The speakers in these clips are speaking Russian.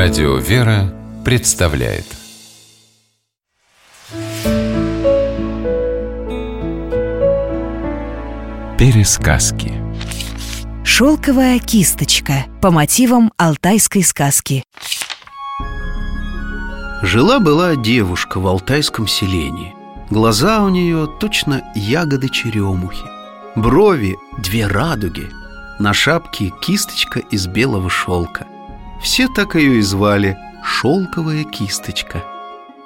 Радио «Вера» представляет. Пересказки. Шелковая кисточка по мотивам алтайской сказки. Жила-была девушка в алтайском селении. Глаза у нее точно ягоды черемухи. Брови – две радуги. На шапке кисточка из белого шелка Все так ее и звали – шелковая кисточка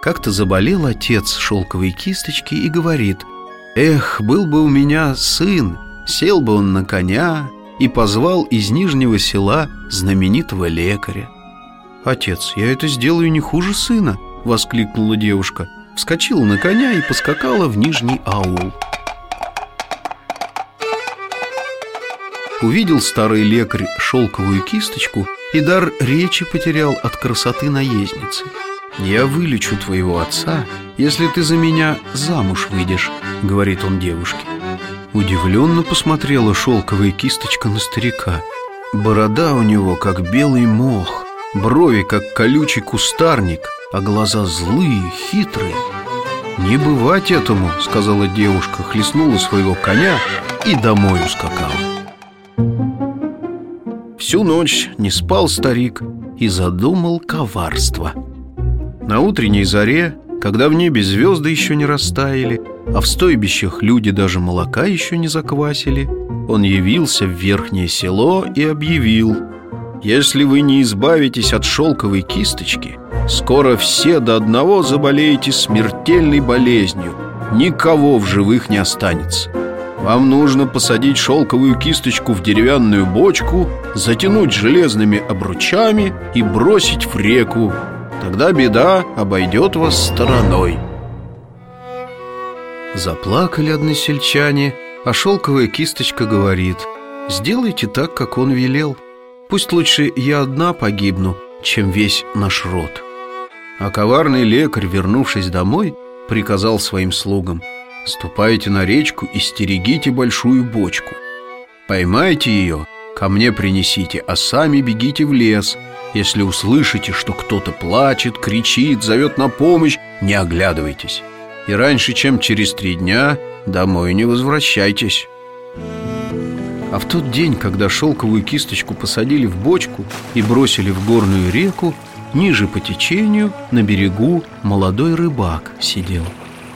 Как-то заболел отец шелковой кисточки и говорит Эх, был бы у меня сын, сел бы он на коня и позвал из Нижнего села знаменитого лекаря. «Отец, я это сделаю не хуже сына!» — воскликнула девушка. Вскочила на коня и поскакала в Нижний аул. Увидел старый лекарь шелковую кисточку и дар речи потерял от красоты наездницы. «Я вылечу твоего отца, если ты за меня замуж выйдешь», — говорит он девушке. Удивленно посмотрела шелковая кисточка на старика. Борода у него, как белый мох, брови, как колючий кустарник, а глаза злые, хитрые. «Не бывать этому», — сказала девушка, хлестнула своего коня и домой ускакала. Всю ночь не спал старик и задумал коварство. На утренней заре, когда в небе звезды еще не растаяли, а в стойбищах люди даже молока еще не заквасили, он явился в верхнее село и объявил «Если вы не избавитесь от шелковой кисточки, скоро все до одного заболеете смертельной болезнью, никого в живых не останется». Вам нужно посадить шелковую кисточку в деревянную бочку, затянуть железными обручами и бросить в реку. Тогда беда обойдет вас стороной. Заплакали односельчане, а шелковая кисточка говорит Сделайте так, как он велел Пусть лучше я одна погибну, чем весь наш род А коварный лекарь, вернувшись домой, приказал своим слугам Ступайте на речку и стерегите большую бочку Поймайте ее, ко мне принесите, а сами бегите в лес Если услышите, что кто-то плачет, кричит, зовет на помощь, не оглядывайтесь и раньше, чем через три дня, домой не возвращайтесь. А в тот день, когда шелковую кисточку посадили в бочку и бросили в горную реку, ниже по течению, на берегу, молодой рыбак сидел.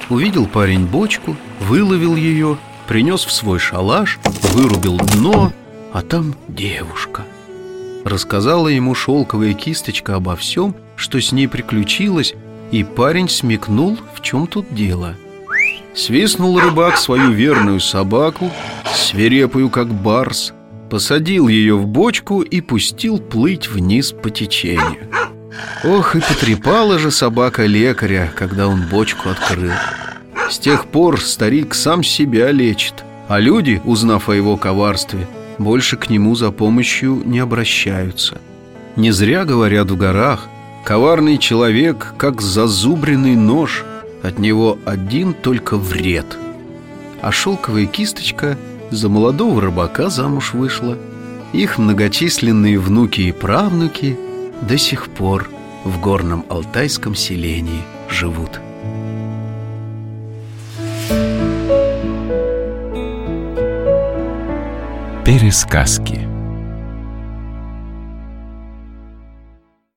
Увидел парень бочку, выловил ее, принес в свой шалаш, вырубил дно, а там девушка. Рассказала ему шелковая кисточка обо всем, что с ней приключилось, и парень смекнул, в чем тут дело Свистнул рыбак свою верную собаку, свирепую как барс Посадил ее в бочку и пустил плыть вниз по течению Ох, и потрепала же собака лекаря, когда он бочку открыл. С тех пор старик сам себя лечит А люди, узнав о его коварстве, больше к нему за помощью не обращаются. Не зря говорят в горах Коварный человек, как зазубренный нож От него один только вред. А шелковая кисточка за молодого рыбака замуж вышла. Их многочисленные внуки и правнуки До сих пор в горном алтайском селении живут. Пересказки